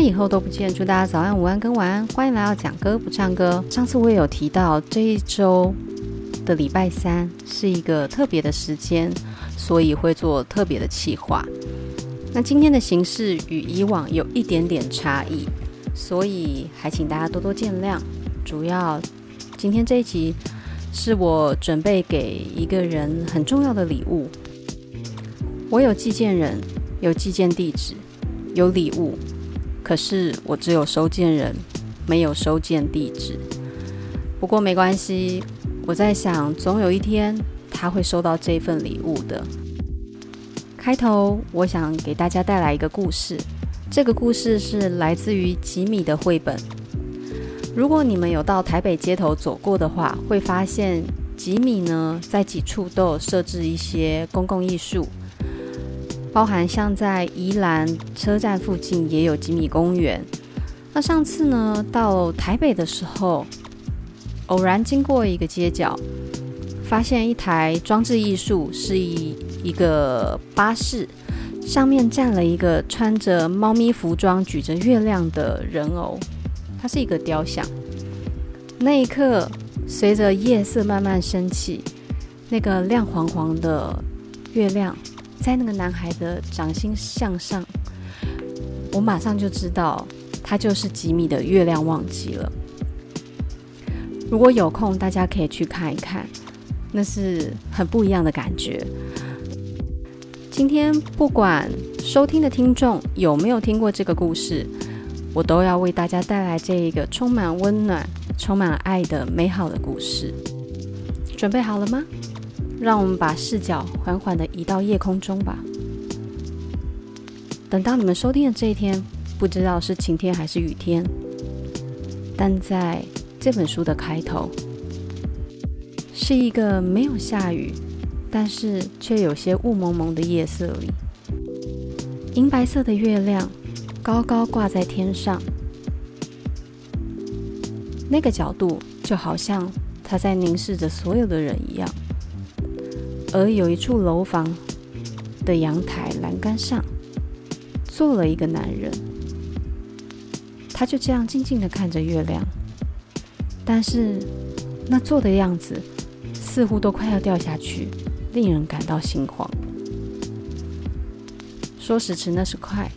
以后都不见，祝大家早安、午安跟晚安。欢迎来到讲歌不唱歌。上次我也有提到，这一周的礼拜三是一个特别的时间，所以会做特别的企划。那今天的形式与以往有一点点差异，所以还请大家多多见谅。主要今天这一集是我准备给一个人很重要的礼物。我有寄件人，有寄件地址，有礼物。可是我只有收件人，没有收件地址。不过没关系，我在想，总有一天他会收到这份礼物的。开头，我想给大家带来一个故事。这个故事是来自于吉米的绘本。如果你们有到台北街头走过的话，会发现吉米呢，在几处都有设置一些公共艺术。包含像在宜兰车站附近也有吉米公园。那上次呢，到台北的时候，偶然经过一个街角，发现一台装置艺术，是一一个巴士，上面站了一个穿着猫咪服装、举着月亮的人偶，它是一个雕像。那一刻，随着夜色慢慢升起，那个亮黄黄的月亮。在那个男孩的掌心向上，我马上就知道他就是吉米的月亮忘记了。如果有空，大家可以去看一看，那是很不一样的感觉。今天不管收听的听众有没有听过这个故事，我都要为大家带来这一个充满温暖、充满爱的美好的故事。准备好了吗？让我们把视角缓缓地移到夜空中吧。等到你们收听的这一天，不知道是晴天还是雨天，但在这本书的开头，是一个没有下雨，但是却有些雾蒙蒙的夜色里，银白色的月亮高高挂在天上，那个角度就好像他在凝视着所有的人一样。而有一处楼房的阳台栏杆上，坐了一个男人，他就这样静静地看着月亮，但是那坐的样子似乎都快要掉下去，令人感到心慌。说时迟，那时快，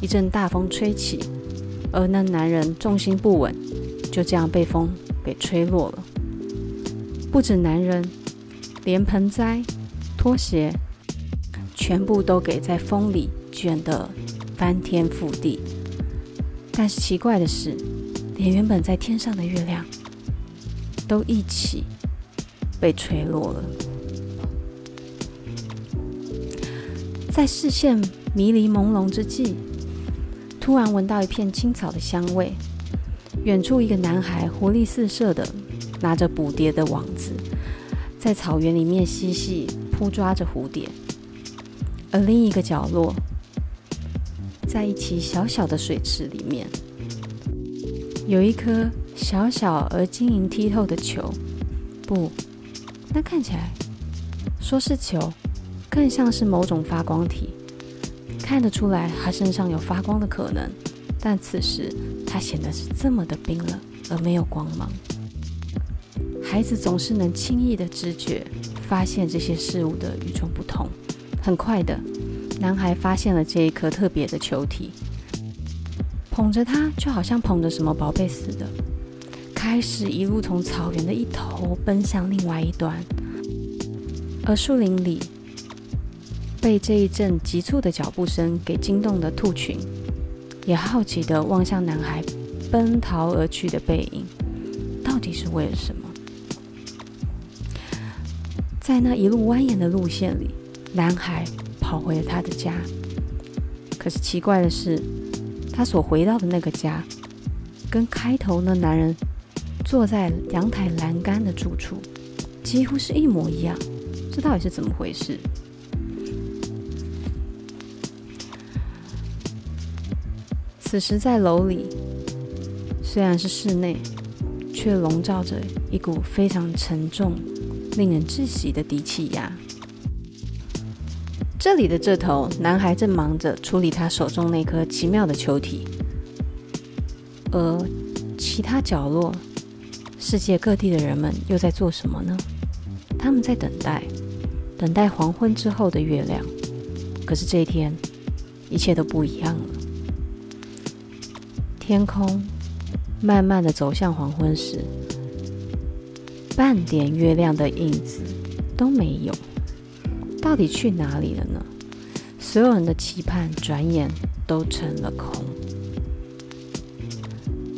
一阵大风吹起，而那男人重心不稳，就这样被风给吹落了。不止男人。连盆栽、拖鞋，全部都给在风里卷得翻天覆地。但是奇怪的是，连原本在天上的月亮，都一起被吹落了。在视线迷离朦胧之际，突然闻到一片青草的香味。远处一个男孩活力四射的拿着捕蝶的网子。在草原里面嬉戏扑抓着蝴蝶，而另一个角落，在一畦小小的水池里面，有一颗小小而晶莹剔透的球。不，那看起来说是球，更像是某种发光体。看得出来，它身上有发光的可能，但此时它显得是这么的冰冷而没有光芒。孩子总是能轻易的知觉发现这些事物的与众不同。很快的，男孩发现了这一颗特别的球体，捧着它，就好像捧着什么宝贝似的，开始一路从草原的一头奔向另外一端。而树林里被这一阵急促的脚步声给惊动的兔群，也好奇地望向男孩奔逃而去的背影。到底是为了什么？在那一路蜿蜒的路线里，男孩跑回了他的家。可是奇怪的是，他所回到的那个家，跟开头那男人坐在阳台栏杆的住处，几乎是一模一样。这到底是怎么回事？此时在楼里，虽然是室内，却笼罩着一股非常沉重。令人窒息的低气压。这里的这头，男孩正忙着处理他手中那颗奇妙的球体，而其他角落，世界各地的人们又在做什么呢？他们在等待，等待黄昏之后的月亮。可是这一天，一切都不一样了。天空慢慢的走向黄昏时。半点月亮的影子都没有，到底去哪里了呢？所有人的期盼转眼都成了空。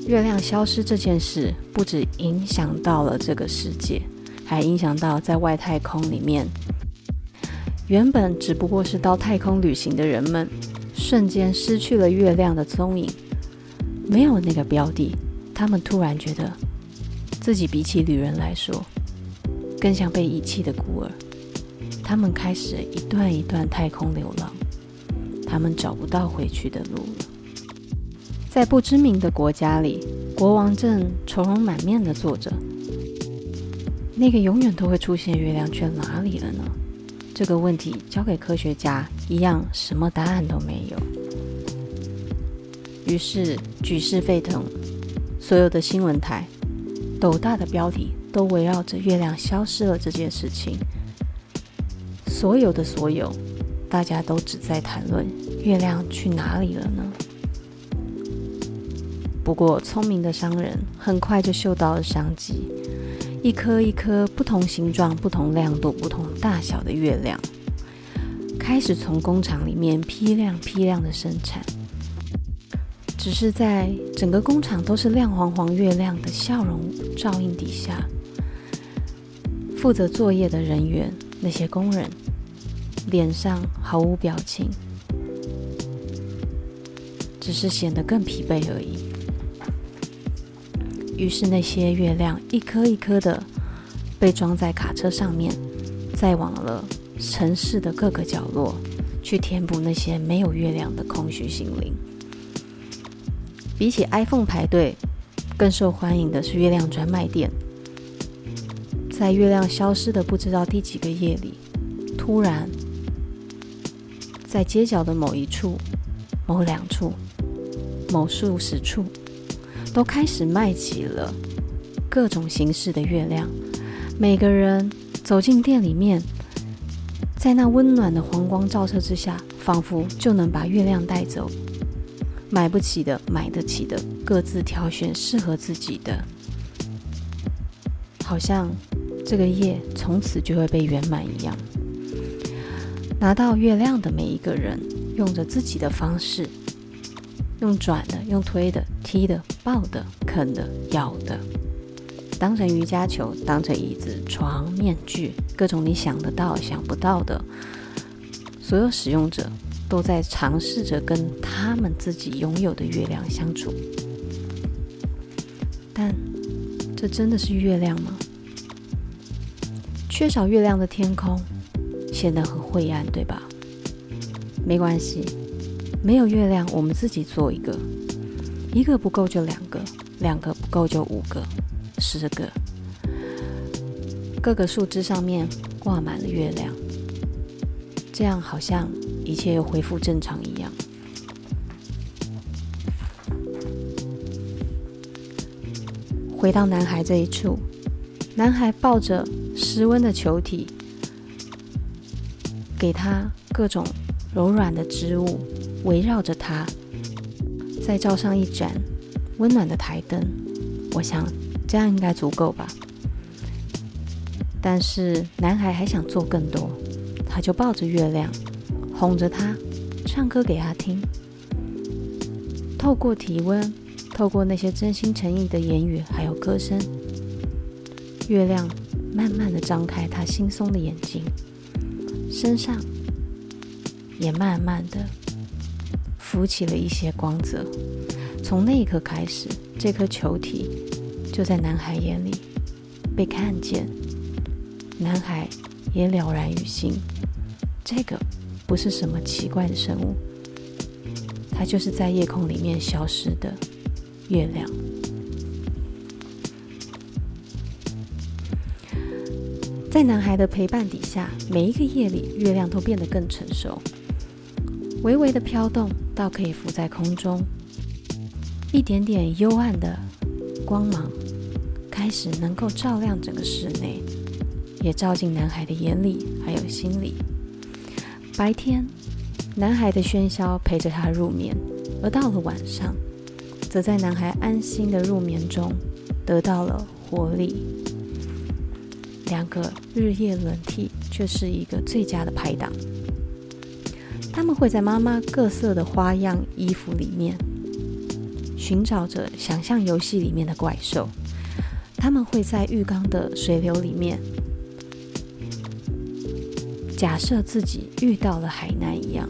月亮消失这件事，不止影响到了这个世界，还影响到在外太空里面，原本只不过是到太空旅行的人们，瞬间失去了月亮的踪影，没有那个标的，他们突然觉得。自己比起旅人来说，更像被遗弃的孤儿。他们开始一段一段太空流浪，他们找不到回去的路了。在不知名的国家里，国王正愁容满面地坐着。那个永远都会出现月亮去哪里了呢？这个问题交给科学家，一样什么答案都没有。于是举世沸腾，所有的新闻台。斗大的标题都围绕着月亮消失了这件事情，所有的所有，大家都只在谈论月亮去哪里了呢？不过，聪明的商人很快就嗅到了商机，一颗一颗不同形状、不同亮度、不同大小的月亮，开始从工厂里面批量批量的生产。只是在整个工厂都是亮黄黄月亮的笑容照映底下，负责作业的人员，那些工人脸上毫无表情，只是显得更疲惫而已。于是那些月亮一颗一颗的被装在卡车上面，载往了城市的各个角落，去填补那些没有月亮的空虚心灵。比起 iPhone 排队，更受欢迎的是月亮专卖店。在月亮消失的不知道第几个夜里，突然，在街角的某一处、某两处、某数十处，都开始卖起了各种形式的月亮。每个人走进店里面，在那温暖的黄光照射之下，仿佛就能把月亮带走。买不起的，买得起的，各自挑选适合自己的，好像这个夜从此就会被圆满一样。拿到月亮的每一个人，用着自己的方式，用转的，用推的，踢的，抱的，啃的，咬的，当成瑜伽球，当成椅子、床、面具，各种你想得到、想不到的，所有使用者。都在尝试着跟他们自己拥有的月亮相处，但这真的是月亮吗？缺少月亮的天空显得很晦暗，对吧？没关系，没有月亮，我们自己做一个，一个不够就两个，两个不够就五个、十个，各个树枝上面挂满了月亮，这样好像。一切又恢复正常一样。回到男孩这一处，男孩抱着失温的球体，给他各种柔软的织物围绕着他，再照上一盏温暖的台灯。我想这样应该足够吧。但是男孩还想做更多，他就抱着月亮。哄着他，唱歌给他听。透过体温，透过那些真心诚意的言语还有歌声，月亮慢慢的张开它惺忪的眼睛，身上也慢慢的浮起了一些光泽。从那一刻开始，这颗球体就在男孩眼里被看见，男孩也了然于心。这个不是什么奇怪的生物，它就是在夜空里面消失的月亮。在男孩的陪伴底下，每一个夜里，月亮都变得更成熟，微微的飘动倒可以浮在空中。一点点幽暗的光芒开始能够照亮整个室内，也照进男孩的眼里，还有心里。白天，男孩的喧嚣陪着他入眠，而到了晚上，则在男孩安心的入眠中得到了活力。两个日夜轮替，却是一个最佳的拍档。他们会在妈妈各色的花样衣服里面。寻找着想象游戏里面的怪兽，他们会在浴缸的水流里面，假设自己遇到了海难一样。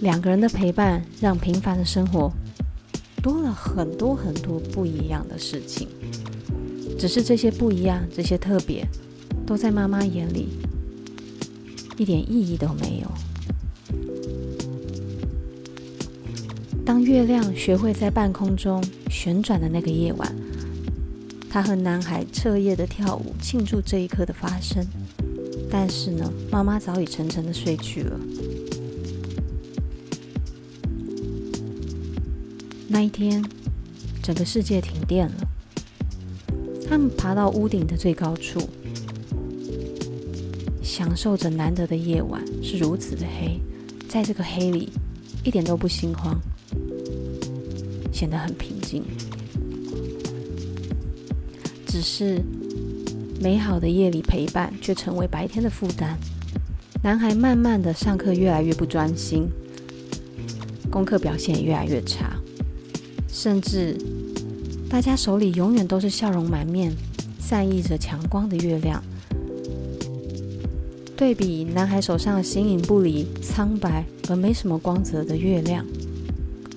两个人的陪伴，让平凡的生活多了很多很多不一样的事情。只是这些不一样，这些特别，都在妈妈眼里一点意义都没有。当月亮学会在半空中旋转的那个夜晚，他和男孩彻夜的跳舞，庆祝这一刻的发生。但是呢，妈妈早已沉沉的睡去了。那一天，整个世界停电了。他们爬到屋顶的最高处，享受着难得的夜晚，是如此的黑，在这个黑里，一点都不心慌。显得很平静，只是美好的夜里陪伴，却成为白天的负担。男孩慢慢的上课越来越不专心，功课表现也越来越差，甚至大家手里永远都是笑容满面、散溢着强光的月亮，对比男孩手上形影不离、苍白而没什么光泽的月亮。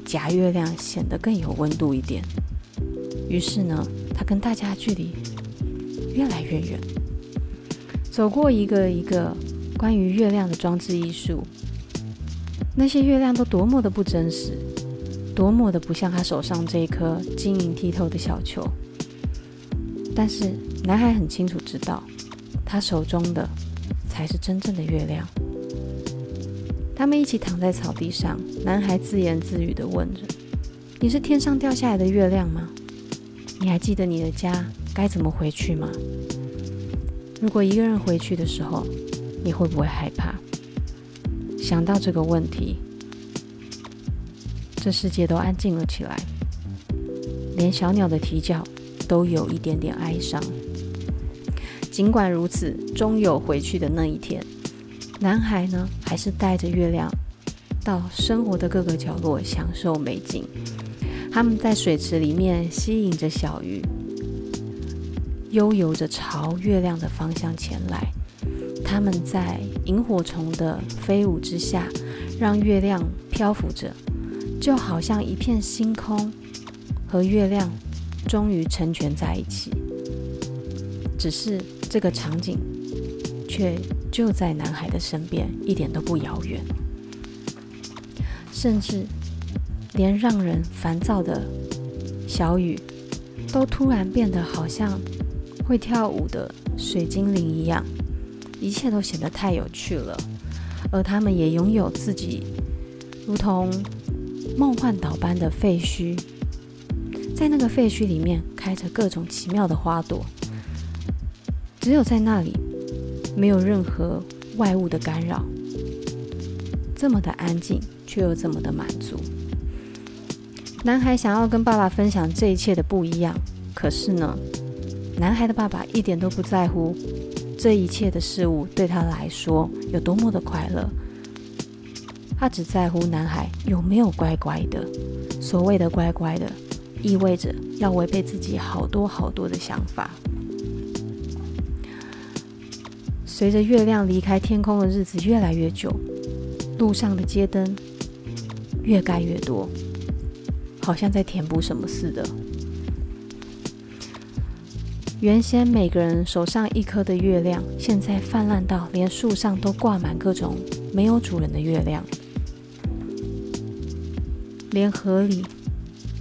假月亮显得更有温度一点，于是呢，他跟大家距离越来越远。走过一个一个关于月亮的装置艺术，那些月亮都多么的不真实，多么的不像他手上这一颗晶莹剔透的小球。但是男孩很清楚知道，他手中的才是真正的月亮。他们一起躺在草地上，男孩自言自语地问着：“你是天上掉下来的月亮吗？你还记得你的家该怎么回去吗？如果一个人回去的时候，你会不会害怕？”想到这个问题，这世界都安静了起来，连小鸟的啼叫都有一点点哀伤。尽管如此，终有回去的那一天。男孩呢，还是带着月亮到生活的各个角落享受美景。他们在水池里面吸引着小鱼，悠游着朝月亮的方向前来。他们在萤火虫的飞舞之下，让月亮漂浮着，就好像一片星空和月亮终于成全在一起。只是这个场景却。就在男孩的身边，一点都不遥远，甚至连让人烦躁的小雨，都突然变得好像会跳舞的水精灵一样，一切都显得太有趣了。而他们也拥有自己如同梦幻岛般的废墟，在那个废墟里面开着各种奇妙的花朵，只有在那里。没有任何外物的干扰，这么的安静，却又这么的满足。男孩想要跟爸爸分享这一切的不一样，可是呢，男孩的爸爸一点都不在乎这一切的事物对他来说有多么的快乐，他只在乎男孩有没有乖乖的所谓的乖乖的，意味着要违背自己好多好多的想法。随着月亮离开天空的日子越来越久，路上的街灯越盖越多，好像在填补什么似的。原先每个人手上一颗的月亮，现在泛滥到连树上都挂满各种没有主人的月亮，连河里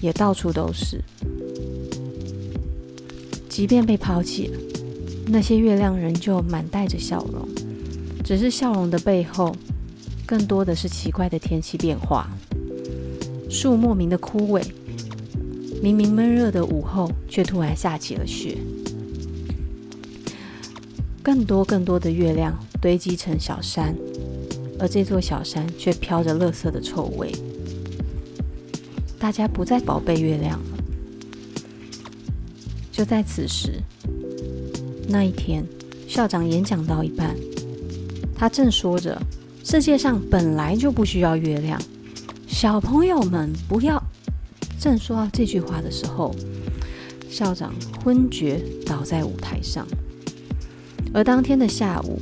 也到处都是。即便被抛弃，那些月亮仍旧满带着笑容，只是笑容的背后，更多的是奇怪的天气变化。树莫名的枯萎，明明闷热的午后，却突然下起了雪。更多更多的月亮堆积成小山，而这座小山却飘着垃圾的臭味。大家不再宝贝月亮了。就在此时，那一天，校长演讲到一半，他正说着：“世界上本来就不需要月亮，小朋友们不要。”正说到这句话的时候，校长昏厥倒在舞台上。而当天的下午，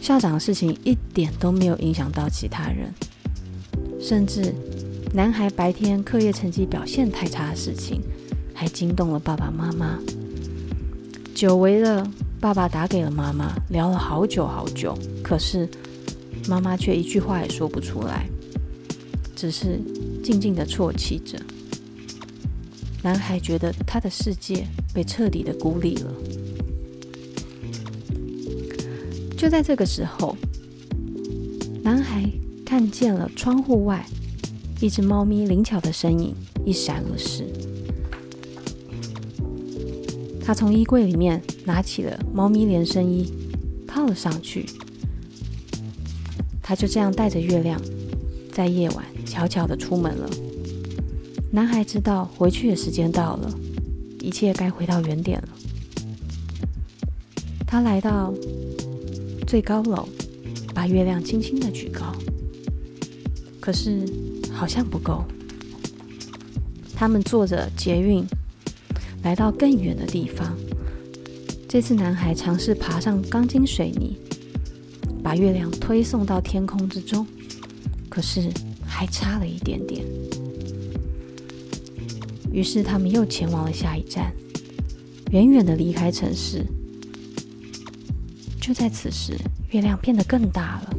校长的事情一点都没有影响到其他人，甚至男孩白天课业成绩表现太差的事情，还惊动了爸爸妈妈。久违的爸爸打给了妈妈，聊了好久好久，可是妈妈却一句话也说不出来，只是静静的啜泣着。男孩觉得他的世界被彻底的孤立了。就在这个时候，男孩看见了窗户外一只猫咪灵巧的身影一闪而逝。他从衣柜里面拿起了猫咪连身衣，套了上去。他就这样带着月亮，在夜晚悄悄地出门了。男孩知道回去的时间到了，一切该回到原点了。他来到。最高楼，把月亮轻轻的举高，可是好像不够。他们坐着捷运，来到更远的地方。这次男孩尝试爬上钢筋水泥，把月亮推送到天空之中，可是还差了一点点。于是他们又前往了下一站，远远的离开城市。就在此时，月亮变得更大了。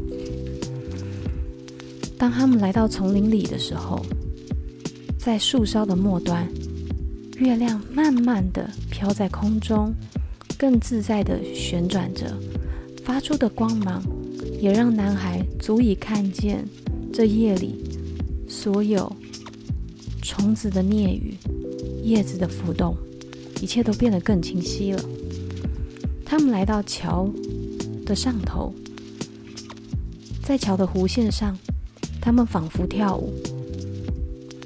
当他们来到丛林里的时候，在树梢的末端，月亮慢慢的飘在空中，更自在的旋转着，发出的光芒也让男孩足以看见这夜里所有虫子的囁语、叶子的浮动，一切都变得更清晰了。他们来到桥的上头，在桥的弧线上，他们仿佛跳舞，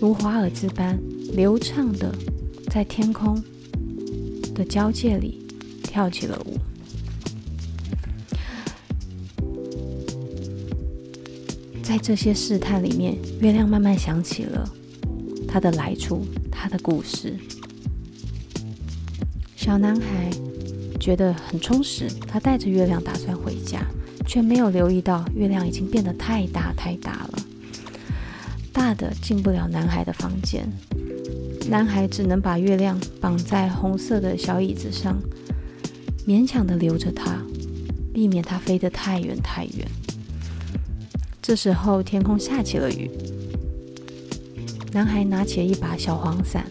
如华尔兹般流畅的在天空的交界里跳起了舞。在这些试探里面，月亮慢慢想起了他的来处，他的故事。小男孩。觉得很充实，他带着月亮打算回家，却没有留意到月亮已经变得太大太大了，大的进不了男孩的房间。男孩只能把月亮绑在红色的小椅子上，勉强的留着它，避免它飞得太远太远。这时候天空下起了雨，男孩拿起了一把小黄伞，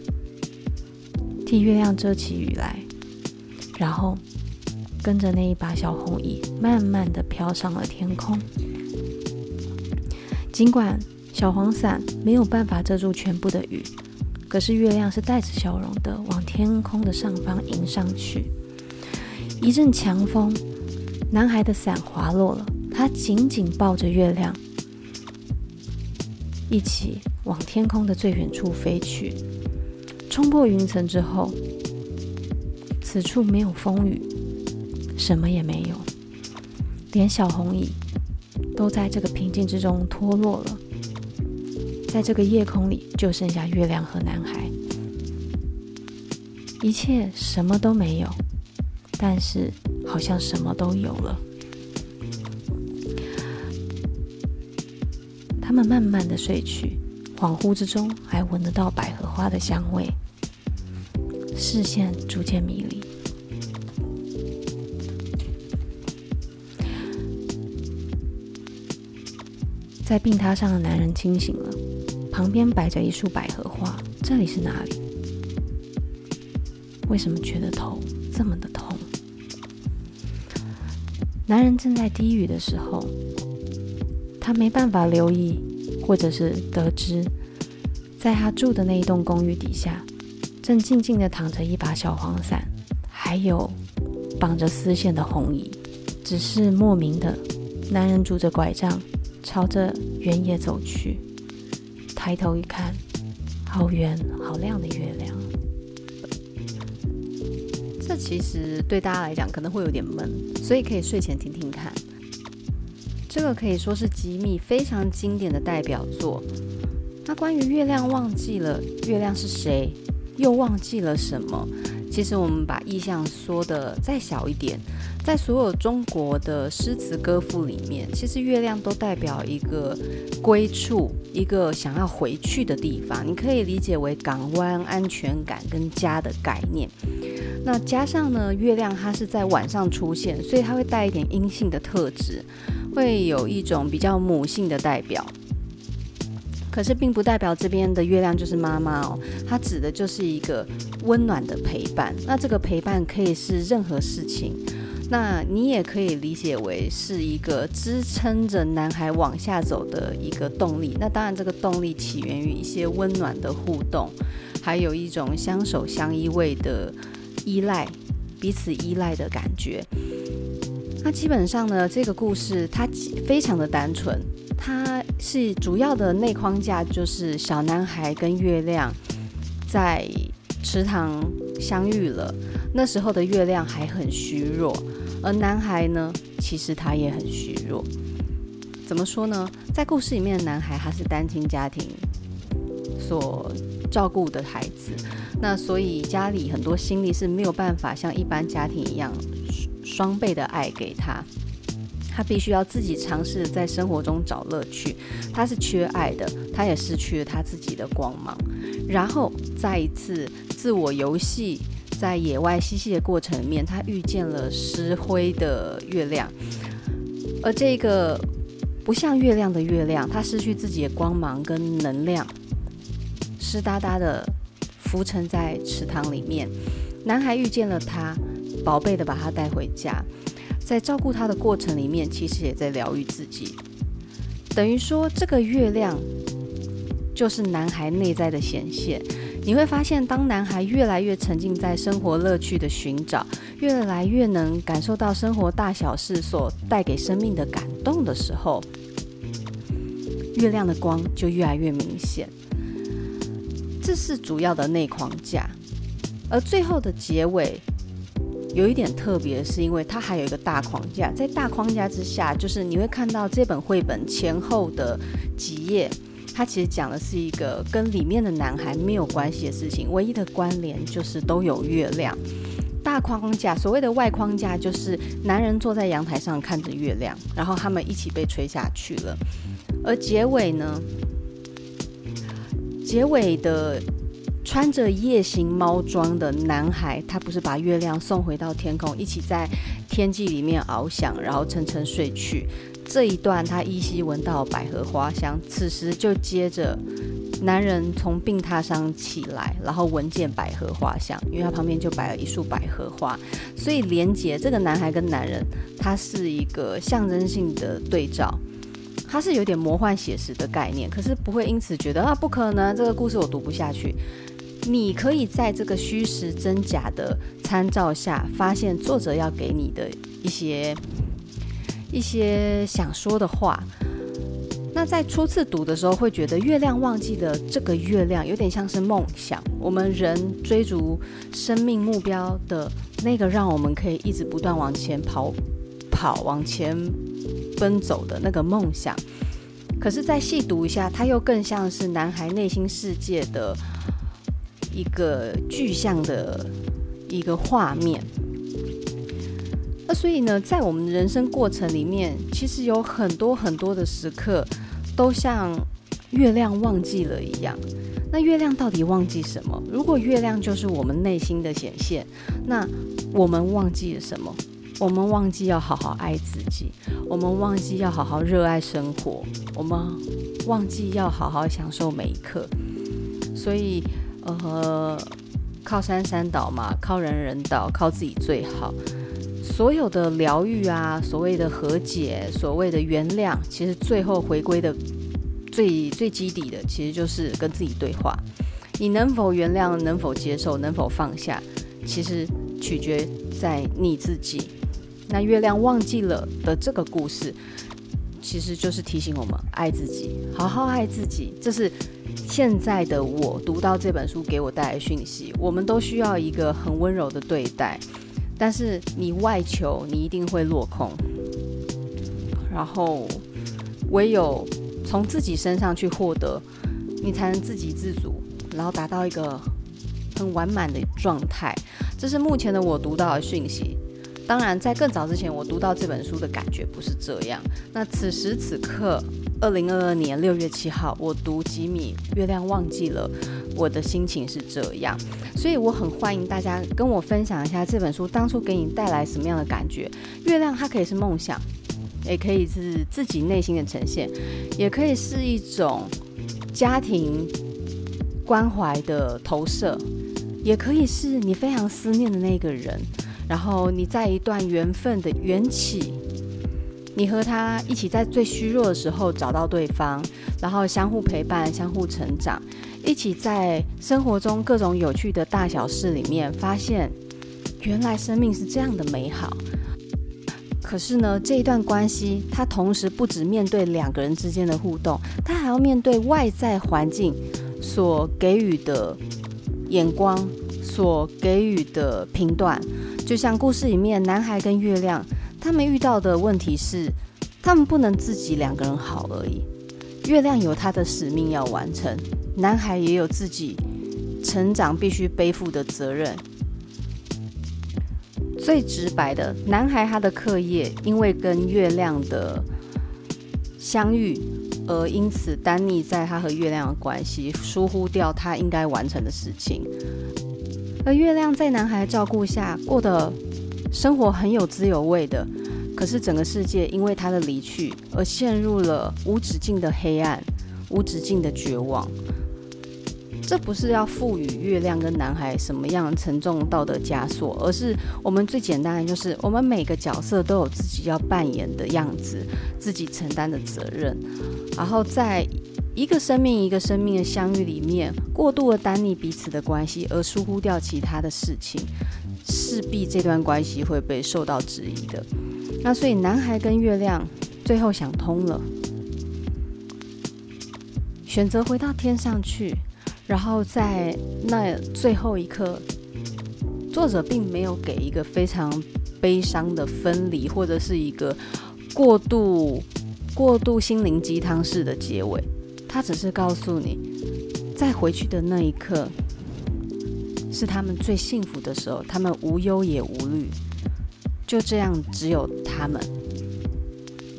替月亮遮起雨来。然后，跟着那一把小红椅，慢慢的飘上了天空。尽管小黄伞没有办法遮住全部的雨，可是月亮是带着笑容的往天空的上方迎上去。一阵强风，男孩的伞滑落了，他紧紧抱着月亮，一起往天空的最远处飞去。冲破云层之后。此处没有风雨，什么也没有，连小红蚁都在这个平静之中脱落了。在这个夜空里就剩下月亮和男孩，一切什么都没有，但是好像什么都有了。他们慢慢的睡去，恍惚之中还闻得到百合花的香味，视线逐渐迷离。在病榻上的男人清醒了，旁边摆着一束百合花。这里是哪里？为什么觉得头这么的痛？男人正在低语的时候，他没办法留意，或者是得知，在他住的那一栋公寓底下，正静静的躺着一把小黄伞，还有绑着丝线的红椅。只是莫名的，男人拄着拐杖。朝着原野走去，抬头一看，好圆好亮的月亮。这其实对大家来讲可能会有点闷，所以可以睡前听听看。这个可以说是吉米非常经典的代表作。那关于月亮忘记了月亮是谁，又忘记了什么？其实我们把意象说得再小一点。在所有中国的诗词歌赋里面，其实月亮都代表一个归处，一个想要回去的地方。你可以理解为港湾、安全感跟家的概念。那加上呢，月亮它是在晚上出现，所以它会带一点阴性的特质，会有一种比较母性的代表。可是并不代表这边的月亮就是妈妈哦，它指的就是一个温暖的陪伴。那这个陪伴可以是任何事情。那你也可以理解为是一个支撑着男孩往下走的一个动力。那当然，这个动力起源于一些温暖的互动，还有一种相守相依偎的依赖，彼此依赖的感觉。那基本上呢，这个故事它非常的单纯，它是主要的内框架就是小男孩跟月亮在池塘相遇了。那时候的月亮还很虚弱。而男孩呢，其实他也很虚弱。怎么说呢？在故事里面的男孩，他是单亲家庭所照顾的孩子，那所以家里很多心力是没有办法像一般家庭一样双倍的爱给他。他必须要自己尝试在生活中找乐趣。他是缺爱的，他也失去了他自己的光芒。然后再一次自我游戏。在野外嬉戏的过程里面，他遇见了石灰的月亮，而这个不像月亮的月亮，他失去自己的光芒跟能量，湿哒哒的浮沉在池塘里面。男孩遇见了他，宝贝的把他带回家，在照顾他的过程里面，其实也在疗愈自己。等于说，这个月亮就是男孩内在的显现。你会发现，当男孩越来越沉浸在生活乐趣的寻找，越来越能感受到生活大小事所带给生命的感动的时候，月亮的光就越来越明显。这是主要的内框架，而最后的结尾有一点特别，是因为它还有一个大框架，在大框架之下，就是你会看到这本绘本前后的几页。它其实讲的是一个跟里面的男孩没有关系的事情，唯一的关联就是都有月亮。大框架，所谓的外框架，就是男人坐在阳台上看着月亮，然后他们一起被吹下去了。而结尾呢？结尾的穿着夜行猫装的男孩，他不是把月亮送回到天空，一起在天际里面翱翔，然后沉沉睡去。这一段，他依稀闻到百合花香。此时就接着，男人从病榻上起来，然后闻见百合花香，因为他旁边就摆了一束百合花，所以连接这个男孩跟男人，他是一个象征性的对照，他是有点魔幻写实的概念，可是不会因此觉得啊，不可能，这个故事我读不下去。你可以在这个虚实真假的参照下，发现作者要给你的一些。一些想说的话，那在初次读的时候会觉得月亮忘记了这个月亮有点像是梦想。我们人追逐生命目标的那个让我们可以一直不断往前跑、跑往前奔走的那个梦想，可是再细读一下，它又更像是男孩内心世界的一个具象的一个画面。那所以呢，在我们的人生过程里面，其实有很多很多的时刻，都像月亮忘记了一样。那月亮到底忘记什么？如果月亮就是我们内心的显现，那我们忘记了什么？我们忘记要好好爱自己，我们忘记要好好热爱生活，我们忘记要好好享受每一刻。所以，呃，靠山山倒嘛，靠人人倒，靠自己最好。所有的疗愈啊，所谓的和解，所谓的原谅，其实最后回归的。最最基底的，其实就是跟自己对话。你能否原谅？能否接受？能否放下？其实取决在你自己。那月亮忘记了的这个故事，其实就是提醒我们爱自己，好好爱自己。这是现在的我读到这本书给我带来讯息。我们都需要一个很温柔的对待，但是你外求，你一定会落空。然后唯有。从自己身上去获得，你才能自给自足，然后达到一个很完满的状态。这是目前的我读到的讯息。当然，在更早之前，我读到这本书的感觉不是这样。那此时此刻，二零二二年六月七号，我读吉米《月亮忘记了》，我的心情是这样。所以，我很欢迎大家跟我分享一下这本书当初给你带来什么样的感觉。月亮它可以是梦想。也可以是自己内心的呈现，也可以是一种家庭关怀的投射，也可以是你非常思念的那个人，然后你在一段缘分的缘起，你和他一起在最虚弱的时候找到对方，然后相互陪伴、相互成长，一起在生活中各种有趣的大小事里面，发现原来生命是这样的美好。可是呢，这一段关系，它同时不只面对两个人之间的互动，它还要面对外在环境所给予的眼光、所给予的评断。就像故事里面，男孩跟月亮，他们遇到的问题是，他们不能自己两个人好而已。月亮有他的使命要完成，男孩也有自己成长必须背负的责任。最直白的，男孩他的课业因为跟月亮的相遇，而因此丹尼在他和月亮的关系疏忽掉他应该完成的事情，而月亮在男孩照顾下过得生活很有滋有味的，可是整个世界因为他的离去而陷入了无止境的黑暗，无止境的绝望。这不是要赋予月亮跟男孩什么样沉重道德枷锁，而是我们最简单的，就是我们每个角色都有自己要扮演的样子，自己承担的责任。然后在一个生命一个生命的相遇里面，过度的单逆彼此的关系，而疏忽掉其他的事情，势必这段关系会被受到质疑的。那所以男孩跟月亮最后想通了，选择回到天上去。然后在那最后一刻，作者并没有给一个非常悲伤的分离，或者是一个过度过度心灵鸡汤式的结尾。他只是告诉你，在回去的那一刻，是他们最幸福的时候，他们无忧也无虑，就这样，只有他们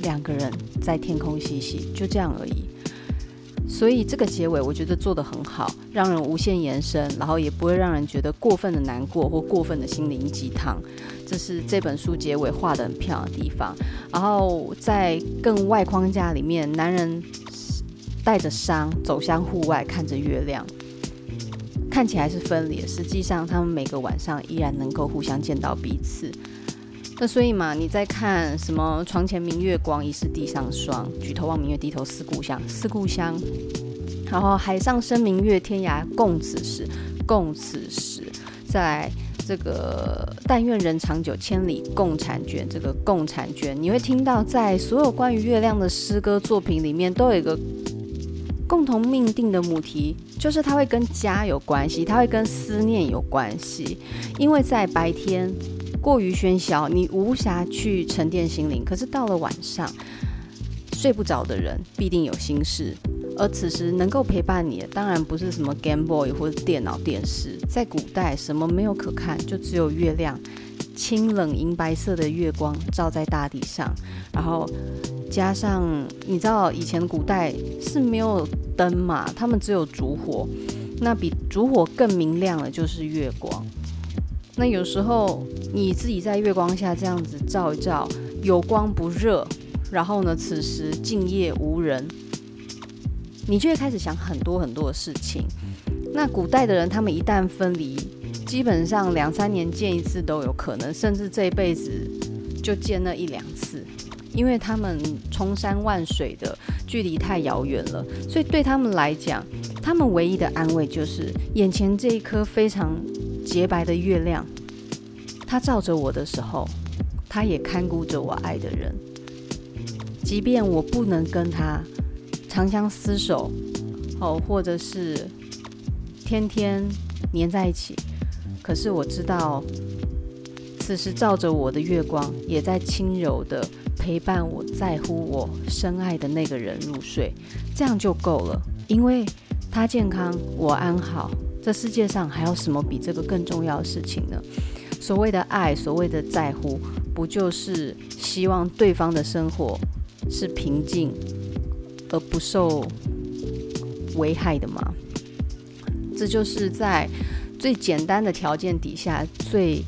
两个人在天空嬉戏，就这样而已。所以这个结尾我觉得做得很好，让人无限延伸，然后也不会让人觉得过分的难过或过分的心灵鸡汤。这是这本书结尾画得很漂亮的地方。然后在更外框架里面，男人带着伤走向户外，看着月亮，看起来是分离，实际上他们每个晚上依然能够互相见到彼此。那所以嘛，你在看什么？床前明月光，疑是地上霜。举头望明月，低头思故乡，思故乡。然后海上生明月，天涯共此时，共此时。在这个但愿人长久，千里共婵娟。这个共婵娟，你会听到在所有关于月亮的诗歌作品里面，都有一个共同命定的母题，就是它会跟家有关系，它会跟思念有关系，因为在白天。过于喧嚣，你无暇去沉淀心灵。可是到了晚上，睡不着的人必定有心事，而此时能够陪伴你的，当然不是什么 Game Boy 或者电脑电视。在古代，什么没有可看，就只有月亮，清冷银白色的月光照在大地上，然后加上你知道以前古代是没有灯嘛，他们只有烛火，那比烛火更明亮的就是月光。那有时候你自己在月光下这样子照一照，有光不热。然后呢，此时静夜无人，你就会开始想很多很多的事情。那古代的人，他们一旦分离，基本上两三年见一次都有可能，甚至这一辈子就见那一两次，因为他们冲山万水的距离太遥远了，所以对他们来讲，他们唯一的安慰就是眼前这一颗非常洁白的月亮，它照着我的时候，它也看顾着我爱的人。即便我不能跟他长相厮守，哦，或者是天天黏在一起，可是我知道，此时照着我的月光，也在轻柔地陪伴我在乎我深爱的那个人入睡，这样就够了。因为他健康，我安好，这世界上还有什么比这个更重要的事情呢？所谓的爱，所谓的在乎，不就是希望对方的生活是平静而不受危害的吗？这就是在最简单的条件底下最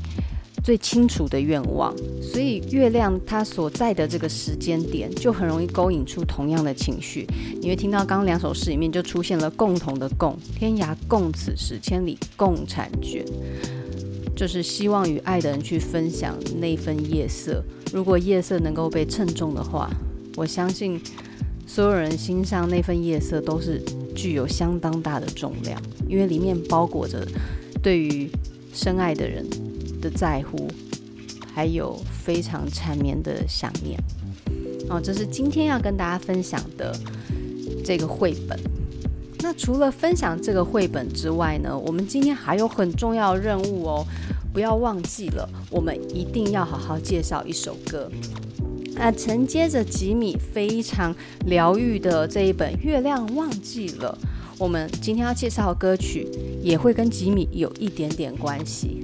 最清楚的愿望。所以月亮它所在的这个时间点，就很容易勾引出同样的情绪。你会听到刚刚两首诗里面就出现了共同的共，天涯共此时，千里共婵娟，就是希望与爱的人去分享那份夜色。如果夜色能够被称重的话。我相信所有人心上那份夜色都是具有相当大的重量，因为里面包裹着对于深爱的人的在乎，还有非常缠绵的想念。哦，这是今天要跟大家分享的这个绘本。那除了分享这个绘本之外呢，我们今天还有很重要任务哦，不要忘记了，我们一定要好好介绍一首歌。那承接着吉米非常疗愈的这一本《月亮忘记了》，我们今天要介绍的歌曲也会跟吉米有一点点关系。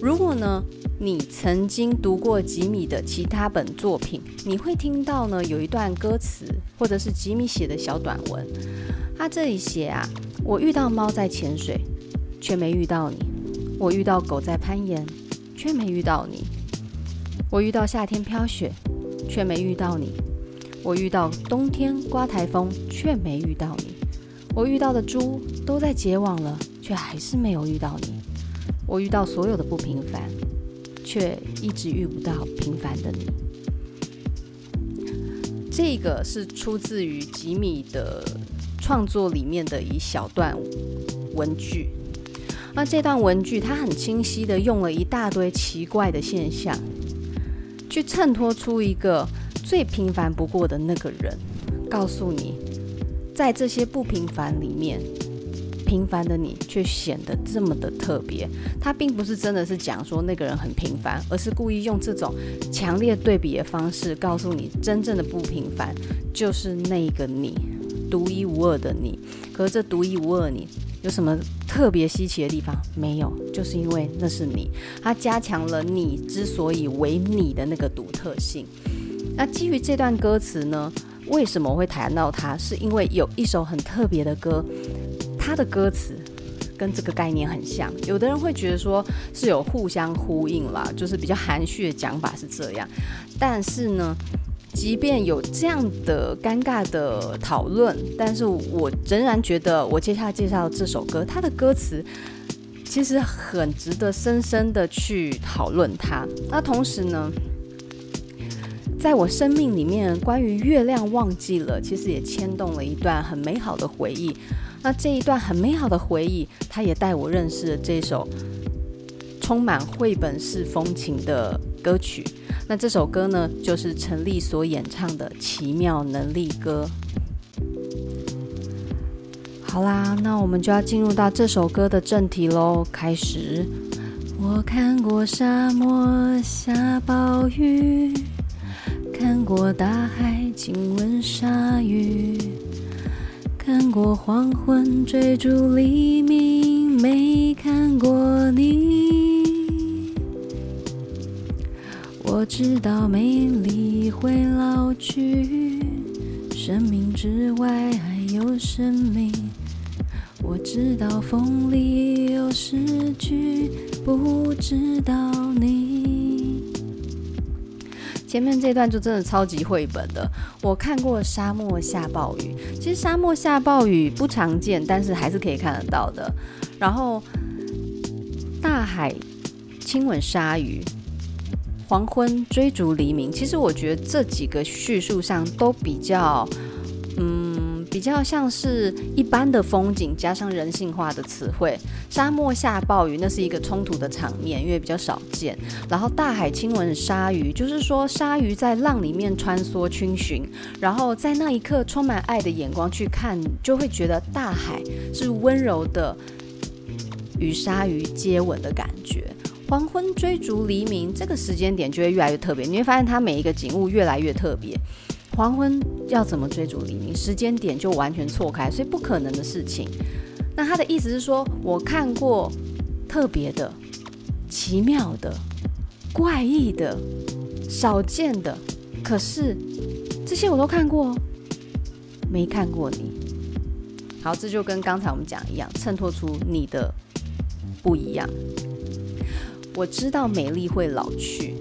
如果呢，你曾经读过吉米的其他本作品，你会听到呢有一段歌词，或者是吉米写的小短文。他这里写啊，我遇到猫在潜水，却没遇到你；我遇到狗在攀岩，却没遇到你；我遇到夏天飘雪。却没遇到你，我遇到冬天刮台风，却没遇到你。我遇到的猪都在结网了，却还是没有遇到你。我遇到所有的不平凡，却一直遇不到平凡的你。这个是出自于吉米的创作里面的一小段文句。那这段文句，它很清晰地用了一大堆奇怪的现象。去衬托出一个最平凡不过的那个人，告诉你，在这些不平凡里面，平凡的你却显得这么的特别。他并不是真的是讲说那个人很平凡，而是故意用这种强烈对比的方式，告诉你真正的不平凡就是那个你，独一无二的你。可是这独一无二你。有什么特别稀奇的地方？没有，就是因为那是你，它加强了你之所以为你的那个独特性。那基于这段歌词呢，为什么会谈到它？是因为有一首很特别的歌，它的歌词跟这个概念很像。有的人会觉得说是有互相呼应啦，就是比较含蓄的讲法是这样，但是呢。即便有这样的尴尬的讨论，但是我仍然觉得，我接下来介绍这首歌，它的歌词其实很值得深深的去讨论它。那同时呢，在我生命里面，关于月亮忘记了，其实也牵动了一段很美好的回忆。那这一段很美好的回忆，他也带我认识了这首充满绘本式风情的歌曲。那这首歌呢，就是陈粒所演唱的《奇妙能力歌》。好啦，那我们就要进入到这首歌的正题喽。开始。我看过沙漠下暴雨，看过大海，亲吻鲨鱼，看过黄昏追逐黎明，没看过你。我知道美丽会老去，生命之外还有生命。我知道风里有诗句，不知道你。前面这段就真的超级绘本的。我看过沙漠下暴雨，其实沙漠下暴雨不常见，但是还是可以看得到的。然后大海亲吻鲨鱼，黄昏追逐黎明。其实我觉得这几个叙述上都比较，比较像是一般的风景，加上人性化的词汇。沙漠下暴雨，那是一个冲突的场面，因为比较少见。然后大海亲吻鲨鱼，就是说鲨鱼在浪里面穿梭逡巡，然后在那一刻充满爱的眼光去看，就会觉得大海是温柔的与鲨鱼接吻的感觉。黄昏追逐黎明，这个时间点就会越来越特别，你会发现它每一个景物越来越特别。黄昏要怎么追逐黎明？时间点就完全错开，所以不可能的事情。那他的意思是说，我看过特别的、奇妙的、怪异的、少见的，可是这些我都看过，没看过你。好，这就跟刚才我们讲一样，衬托出你的不一样。我知道美丽会老去。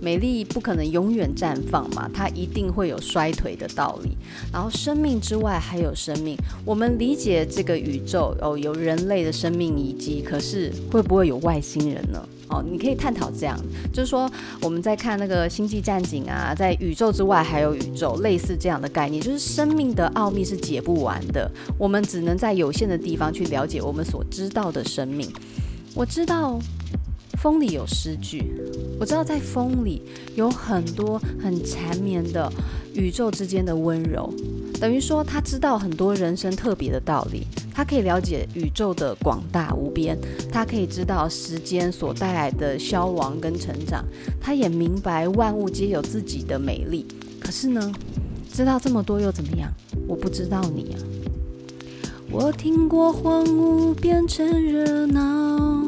美丽不可能永远绽放嘛，它一定会有衰退的道理。然后生命之外还有生命，我们理解这个宇宙哦，有人类的生命遗迹，可是会不会有外星人呢？哦，你可以探讨这样，就是说我们在看那个星际战警啊，在宇宙之外还有宇宙，类似这样的概念，就是生命的奥秘是解不完的，我们只能在有限的地方去了解我们所知道的生命。我知道。风里有诗句，我知道在风里有很多很缠绵的宇宙之间的温柔，等于说他知道很多人生特别的道理，他可以了解宇宙的广大无边，他可以知道时间所带来的消亡跟成长，他也明白万物皆有自己的美丽。可是呢，知道这么多又怎么样？我不知道你啊。我听过荒芜变成热闹。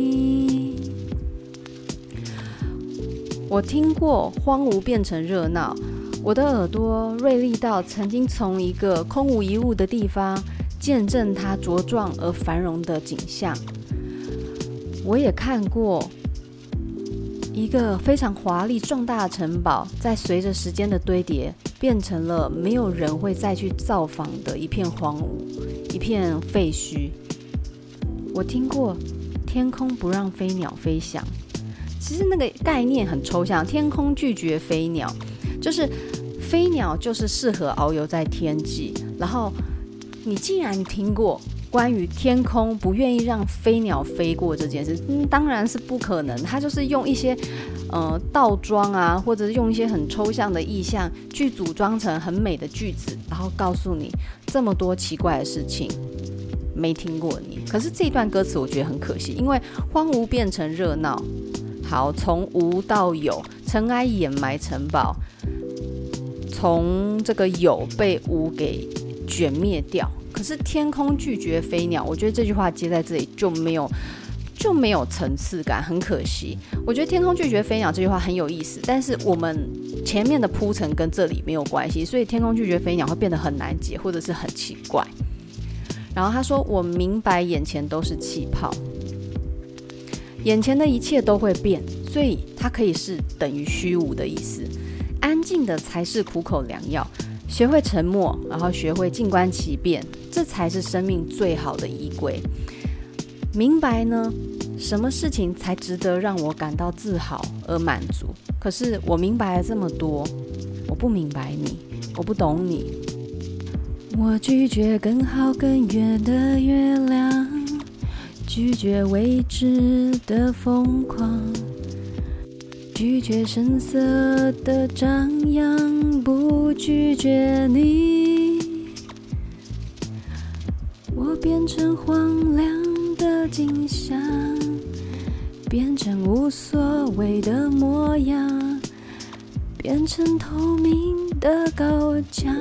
我听过荒芜变成热闹，我的耳朵锐利到曾经从一个空无一物的地方见证它茁壮而繁荣的景象。我也看过一个非常华丽壮大的城堡，在随着时间的堆叠，变成了没有人会再去造访的一片荒芜，一片废墟。我听过天空不让飞鸟飞翔。其实那个概念很抽象，天空拒绝飞鸟，就是飞鸟就是适合遨游在天际。然后你既然听过关于天空不愿意让飞鸟飞过这件事，嗯，当然是不可能。他就是用一些呃倒装啊，或者是用一些很抽象的意象去组装成很美的句子，然后告诉你这么多奇怪的事情没听过你。可是这段歌词我觉得很可惜，因为荒芜变成热闹。好，从无到有，尘埃掩埋城堡，从这个有被无给卷灭掉。可是天空拒绝飞鸟，我觉得这句话接在这里就没有就没有层次感，很可惜。我觉得天空拒绝飞鸟这句话很有意思，但是我们前面的铺陈跟这里没有关系，所以天空拒绝飞鸟会变得很难解，或者是很奇怪。然后他说：“我明白眼前都是气泡。”眼前的一切都会变，所以它可以是等于虚无的意思。安静的才是苦口良药，学会沉默，然后学会静观其变，这才是生命最好的依归。明白呢，什么事情才值得让我感到自豪而满足？可是我明白了这么多，我不明白你，我不懂你。我拒绝更好更远的月亮，拒绝未知的疯狂，拒绝声色的张扬，不拒绝你。我变成荒凉的景象，变成无所谓的模样，变成透明的高墙，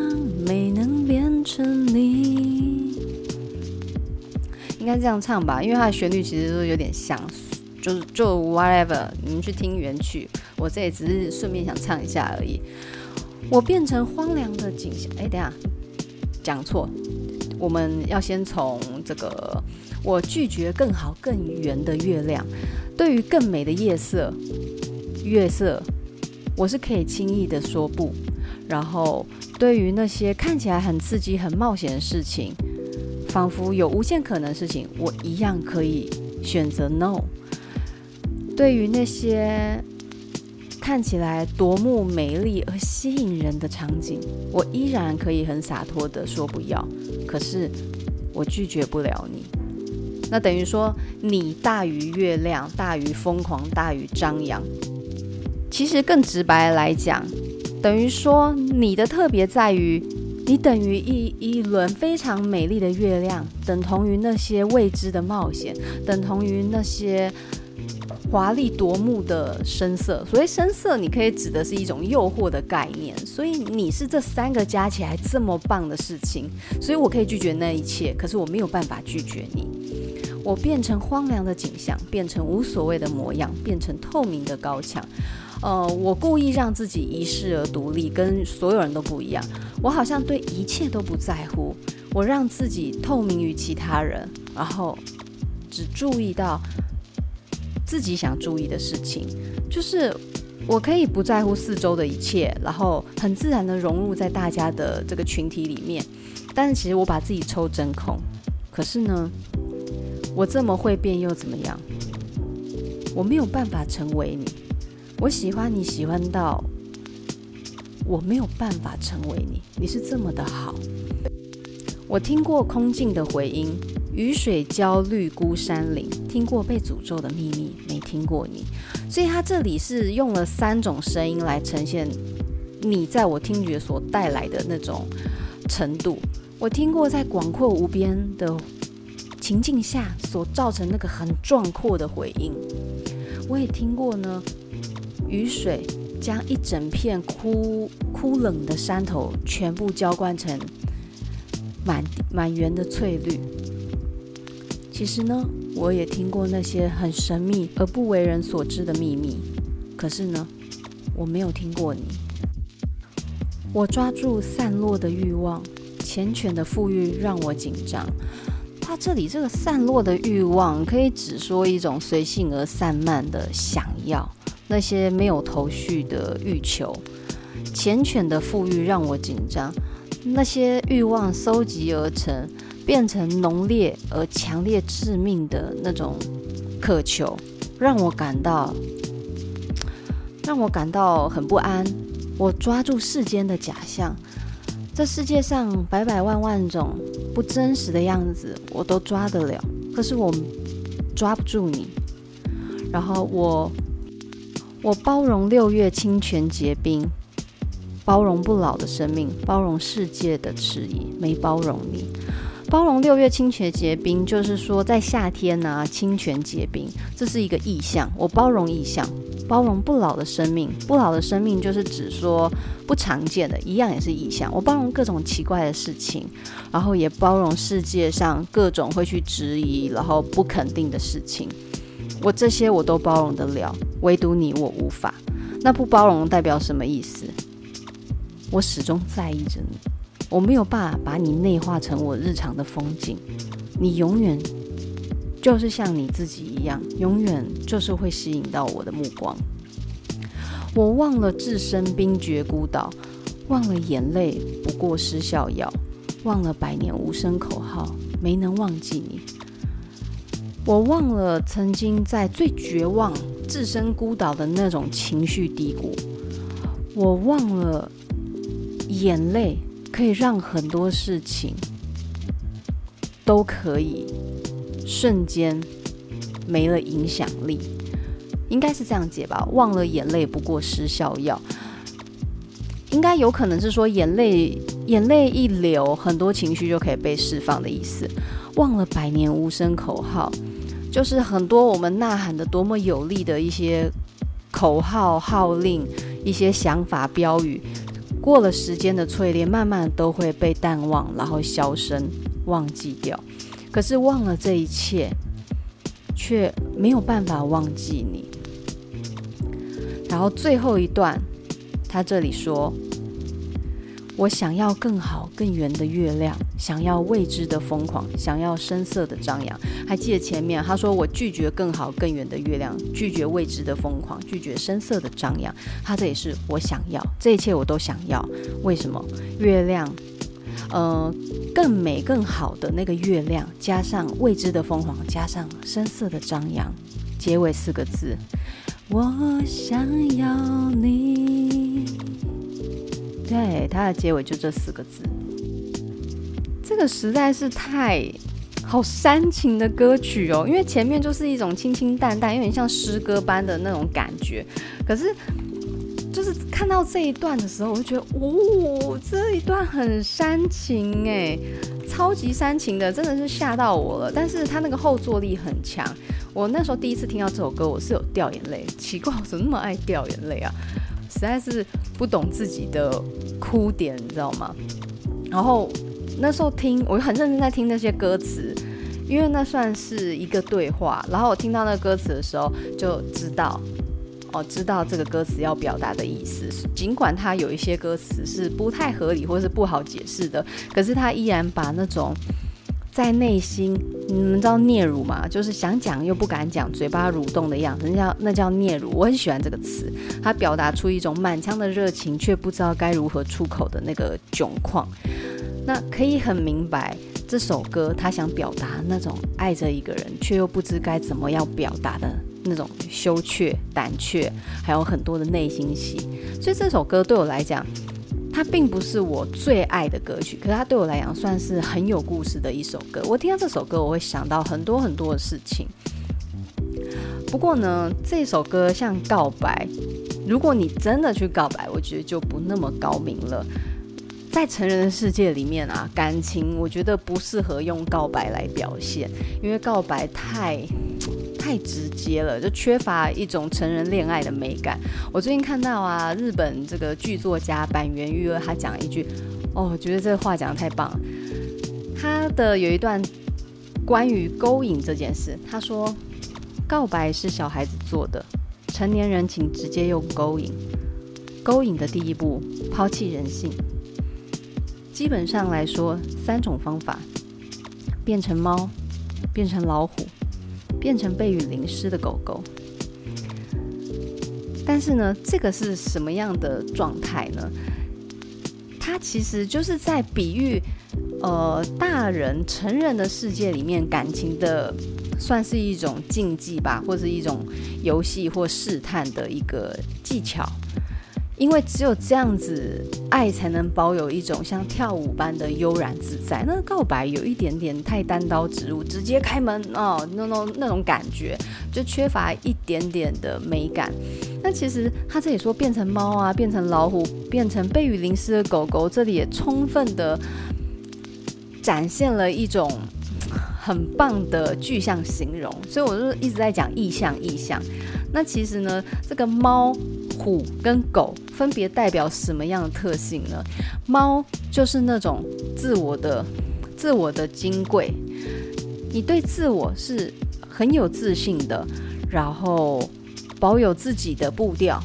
没能变成你。应该这样唱吧，因为它的旋律其实都有点像，就是就 whatever，你们去听原曲，我这也只是顺便想唱一下而已。我变成荒凉的景象，哎，等下讲错，我们要先从这个，我拒绝更好更圆的月亮，对于更美的夜色、月色，我是可以轻易的说不。然后，对于那些看起来很刺激、很冒险的事情，仿佛有无限可能的事情，我一样可以选择 no。对于那些看起来夺目美丽而吸引人的场景，我依然可以很洒脱的说不要。可是，我拒绝不了你。那等于说，你大于月亮，大于疯狂，大于张扬。其实更直白来讲。等于说，你的特别在于，你等于一一轮非常美丽的月亮，等同于那些未知的冒险，等同于那些华丽夺目的声色。所谓声色，你可以指的是一种诱惑的概念。所以你是这三个加起来这么棒的事情，所以我可以拒绝那一切，可是我没有办法拒绝你。我变成荒凉的景象，变成无所谓的模样，变成透明的高墙。呃，我故意让自己遗世而独立，跟所有人都不一样。我好像对一切都不在乎，我让自己透明于其他人，然后只注意到自己想注意的事情。就是我可以不在乎四周的一切，然后很自然地融入在大家的这个群体里面。但是其实我把自己抽真空。可是呢，我这么会变又怎么样？我没有办法成为你。我喜欢你，喜欢到我没有办法成为你。你是这么的好。我听过空境的回音，雨水浇绿孤山林。听过被诅咒的秘密，没听过你。所以他这里是用了三种声音来呈现你在我听觉所带来的那种程度。我听过在广阔无边的情境下所造成那个很壮阔的回音。我也听过呢。雨水将一整片枯枯冷的山头全部浇灌成满满园的翠绿。其实呢，我也听过那些很神秘而不为人所知的秘密。可是呢，我没有听过你。我抓住散落的欲望，缱绻的富裕让我紧张。它这里这个散落的欲望，可以只说一种随性而散漫的想要。那些没有头绪的欲求，繾綣的富裕让我紧张。那些欲望搜集而成，变成浓烈而强烈致命的那种渴求，让我感到，让我感到很不安。我抓住世间的假象，这世界上百百万万种不真实的样子，我都抓得了，可是我抓不住你。然后我。我包容六月清泉结冰，包容不老的生命，包容世界的迟疑，没包容你。包容六月清泉结冰，就是说在夏天啊，清泉结冰，这是一个意象。我包容意象，包容不老的生命，不老的生命就是指说不常见的，一样也是意象。我包容各种奇怪的事情，然后也包容世界上各种会去质疑，然后不肯定的事情。我这些我都包容得了，唯独你我无法。那不包容代表什么意思？我始终在意着你，我没有办法把你内化成我日常的风景。你永远就是像你自己一样，永远就是会吸引到我的目光。我忘了置身冰绝孤岛，忘了眼泪不过失效药，忘了百年无声口号，没能忘记你。我忘了曾经在最绝望、置身孤岛的那种情绪低谷。我忘了眼泪可以让很多事情都可以瞬间没了影响力，应该是这样解吧？忘了眼泪不过失效药，应该有可能是说眼泪眼泪一流，很多情绪就可以被释放的意思。忘了百年无声口号，就是很多我们呐喊的多么有力的一些口号号令。一些想法标语，过了时间的淬炼，慢慢都会被淡忘，然后消声忘记掉。可是忘了这一切，却没有办法忘记你。然后最后一段，他这里说。我想要更好、更圆的月亮，想要未知的疯狂，想要声色的张扬。还记得前面他说我拒绝更好、更圆的月亮，拒绝未知的疯狂，拒绝声色的张扬。他这也是我想要，这一切我都想要。为什么？月亮，呃，更美、更好的那个月亮，加上未知的疯狂，加上声色的张扬，结尾四个字：我想要你。对，它的结尾就这四个字，这个实在是太好煽情的歌曲哦。因为前面就是一种清清淡淡，有点像诗歌般的那种感觉。可是，就是看到这一段的时候，我就觉得，哦，这一段很煽情哎，超级煽情的，真的是吓到我了。但是它那个后坐力很强。我那时候第一次听到这首歌，我是有掉眼泪。奇怪，我怎么那么爱掉眼泪啊？实在是不懂自己的哭点，你知道吗？然后那时候听，我很认真在听那些歌词，因为那算是一个对话。然后我听到那个歌词的时候，就知道哦，知道这个歌词要表达的意思。尽管它有一些歌词是不太合理或是不好解释的，可是他依然把那种。在内心，你们知道囁嚅吗？就是想讲又不敢讲，嘴巴蠕动的样子，那叫那叫囁嚅。我很喜欢这个词，它表达出一种满腔的热情，却不知道该如何出口的那个窘况。那可以很明白，这首歌他想表达那种爱着一个人，却又不知该怎么样表达的那种羞怯、胆怯，还有很多的内心戏。所以这首歌对我来讲。它并不是我最爱的歌曲，可是它对我来讲算是很有故事的一首歌。我听到这首歌，我会想到很多很多的事情。不过呢，这首歌像告白，如果你真的去告白，我觉得就不那么高明了。在成人的世界里面啊，感情我觉得不适合用告白来表现，因为告白太。太直接了，就缺乏一种成人恋爱的美感。我最近看到啊，日本这个剧作家坂元裕二他讲一句，哦，我觉得这话讲得太棒了。他的有一段关于勾引这件事，他说：“告白是小孩子做的，成年人请直接用勾引。勾引的第一步，抛弃人性。基本上来说，三种方法：变成猫，变成老虎。”变成被雨淋湿的狗狗，但是呢，这个是什么样的状态呢？它其实就是在比喻，呃，大人成人的世界里面感情的，算是一种竞技吧，或是一种游戏或试探的一个技巧。因为只有这样子，爱才能保有一种像跳舞般的悠然自在。那告白有一点点太单刀直入，直接开门哦，那种那种感觉就缺乏一点点的美感。那其实他这里说变成猫啊，变成老虎，变成被雨淋湿的狗狗，这里也充分的展现了一种很棒的具象形容。所以我就一直在讲意象，意象。那其实呢，这个猫。虎跟狗分别代表什么样的特性呢？猫就是那种自我的、自我的金贵，你对自我是很有自信的，然后保有自己的步调，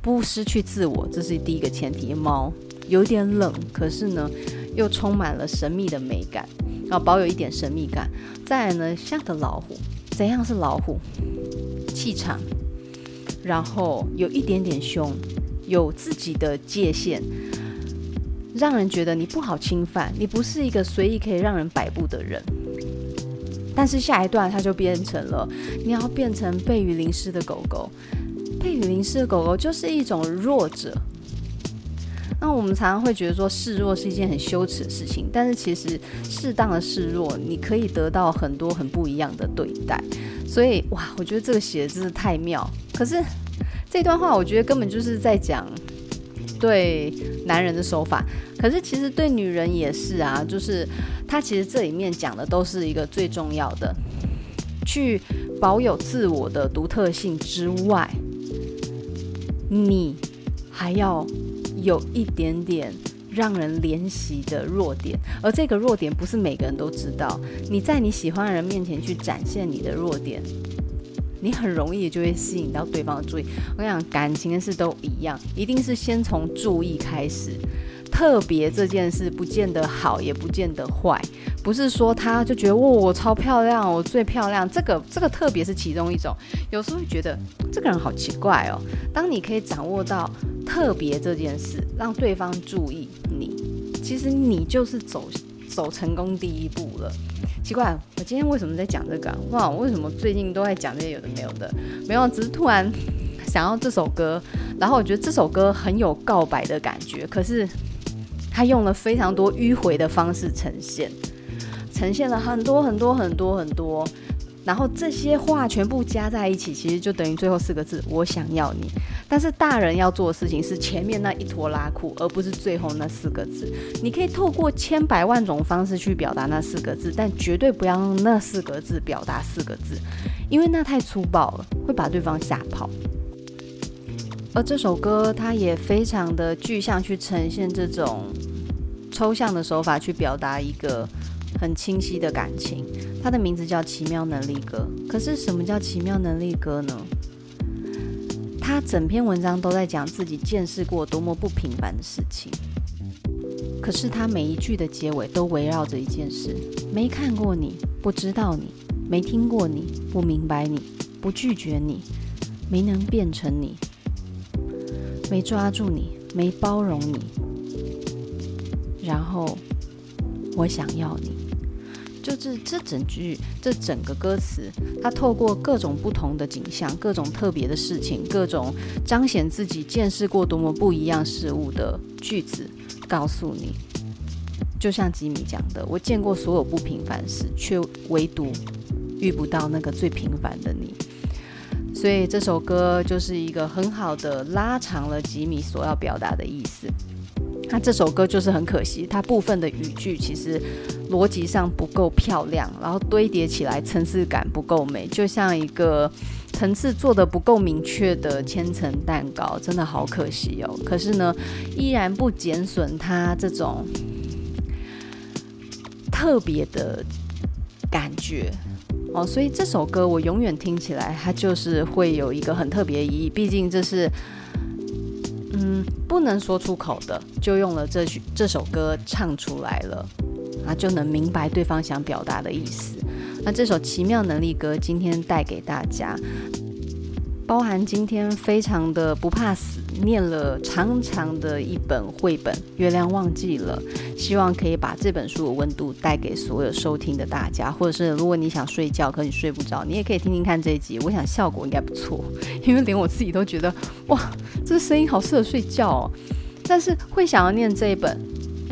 不失去自我，这是第一个前提。猫有点冷，可是呢，又充满了神秘的美感，然后保有一点神秘感。再来呢，像个老虎，怎样是老虎？气场。然后有一点点凶，有自己的界限，让人觉得你不好侵犯，你不是一个随意可以让人摆布的人。但是下一段它就变成了，你要变成被雨淋湿的狗狗，被雨淋湿的狗狗就是一种弱者。那我们常常会觉得说示弱是一件很羞耻的事情，但是其实适当的示弱，你可以得到很多很不一样的对待。所以哇，我觉得这个写的真是太妙。可是这段话，我觉得根本就是在讲对男人的手法，可是其实对女人也是啊。就是他其实这里面讲的都是一个最重要的，去保有自我的独特性之外，你还要有一点点让人怜惜的弱点，而这个弱点不是每个人都知道。你在你喜欢的人面前去展现你的弱点，你很容易就会吸引到对方的注意。我想感情的事都一样，一定是先从注意开始。特别这件事不见得好，也不见得坏，不是说他就觉得哇，我超漂亮，我最漂亮。这个这个特别是其中一种。有时候会觉得这个人好奇怪哦。当你可以掌握到特别这件事，让对方注意你，其实你就是走走成功第一步了。奇怪，我今天为什么在讲这个？哇，我为什么最近都在讲这些有的没有的？没有，只是突然想要这首歌，然后我觉得这首歌很有告白的感觉，可是。他用了非常多迂回的方式呈现，呈现了很多很多很多很多，然后这些话全部加在一起，其实就等于最后四个字：我想要你。但是大人要做的事情是前面那一拖拉裤，而不是最后那四个字。你可以透过千百万种方式去表达那四个字，但绝对不要用那四个字表达四个字，因为那太粗暴了，会把对方吓跑。而这首歌，它也非常的具象，去呈现这种抽象的手法，去表达一个很清晰的感情。它的名字叫《奇妙能力歌》。可是，什么叫奇妙能力歌呢？他整篇文章都在讲自己见识过多么不平凡的事情。可是，他每一句的结尾都围绕着一件事：没看过你，不知道你；没听过你，不明白你；不拒绝你，没能变成你。没抓住你，没包容你，然后我想要你，就是这整句，这整个歌词，它透过各种不同的景象，各种特别的事情，各种彰显自己见识过多么不一样事物的句子，告诉你，就像吉米讲的，我见过所有不平凡事，却唯独遇不到那个最平凡的你。所以这首歌就是一个很好的拉长了吉米所要表达的意思。那这首歌就是很可惜，它部分的语句其实逻辑上不够漂亮，然后堆叠起来层次感不够美，就像一个层次做得不够明确的千层蛋糕，真的好可惜哦。可是呢，依然不减损它这种特别的感觉。哦，所以这首歌我永远听起来，它就是会有一个很特别的意义。毕竟这是，不能说出口的，就用了这句这首歌唱出来了，啊，就能明白对方想表达的意思。那这首奇妙能力歌今天带给大家。包含今天非常的不怕死，念了长长的一本绘本《月亮忘记了》，希望可以把这本书的温度带给所有收听的大家，或者是如果你想睡觉，可你睡不着，你也可以听听看这一集，我想效果应该不错，因为连我自己都觉得哇，这声音好适合睡觉哦。但是会想要念这一本，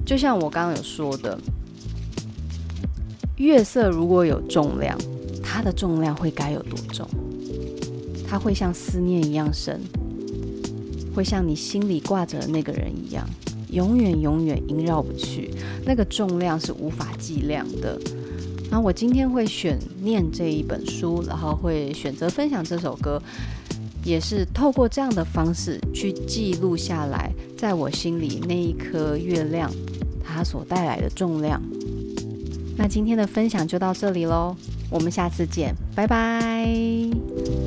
就像我刚刚有说的，月色如果有重量，它的重量会该有多重？它会像思念一样深，会像你心里挂着的那个人一样，永远永远萦绕不去。那个重量是无法计量的。那我今天会选念这一本书，然后会选择分享这首歌，也是透过这样的方式去记录下来，在我心里那一颗月亮，它所带来的重量。那今天的分享就到这里喽，我们下次见，拜拜。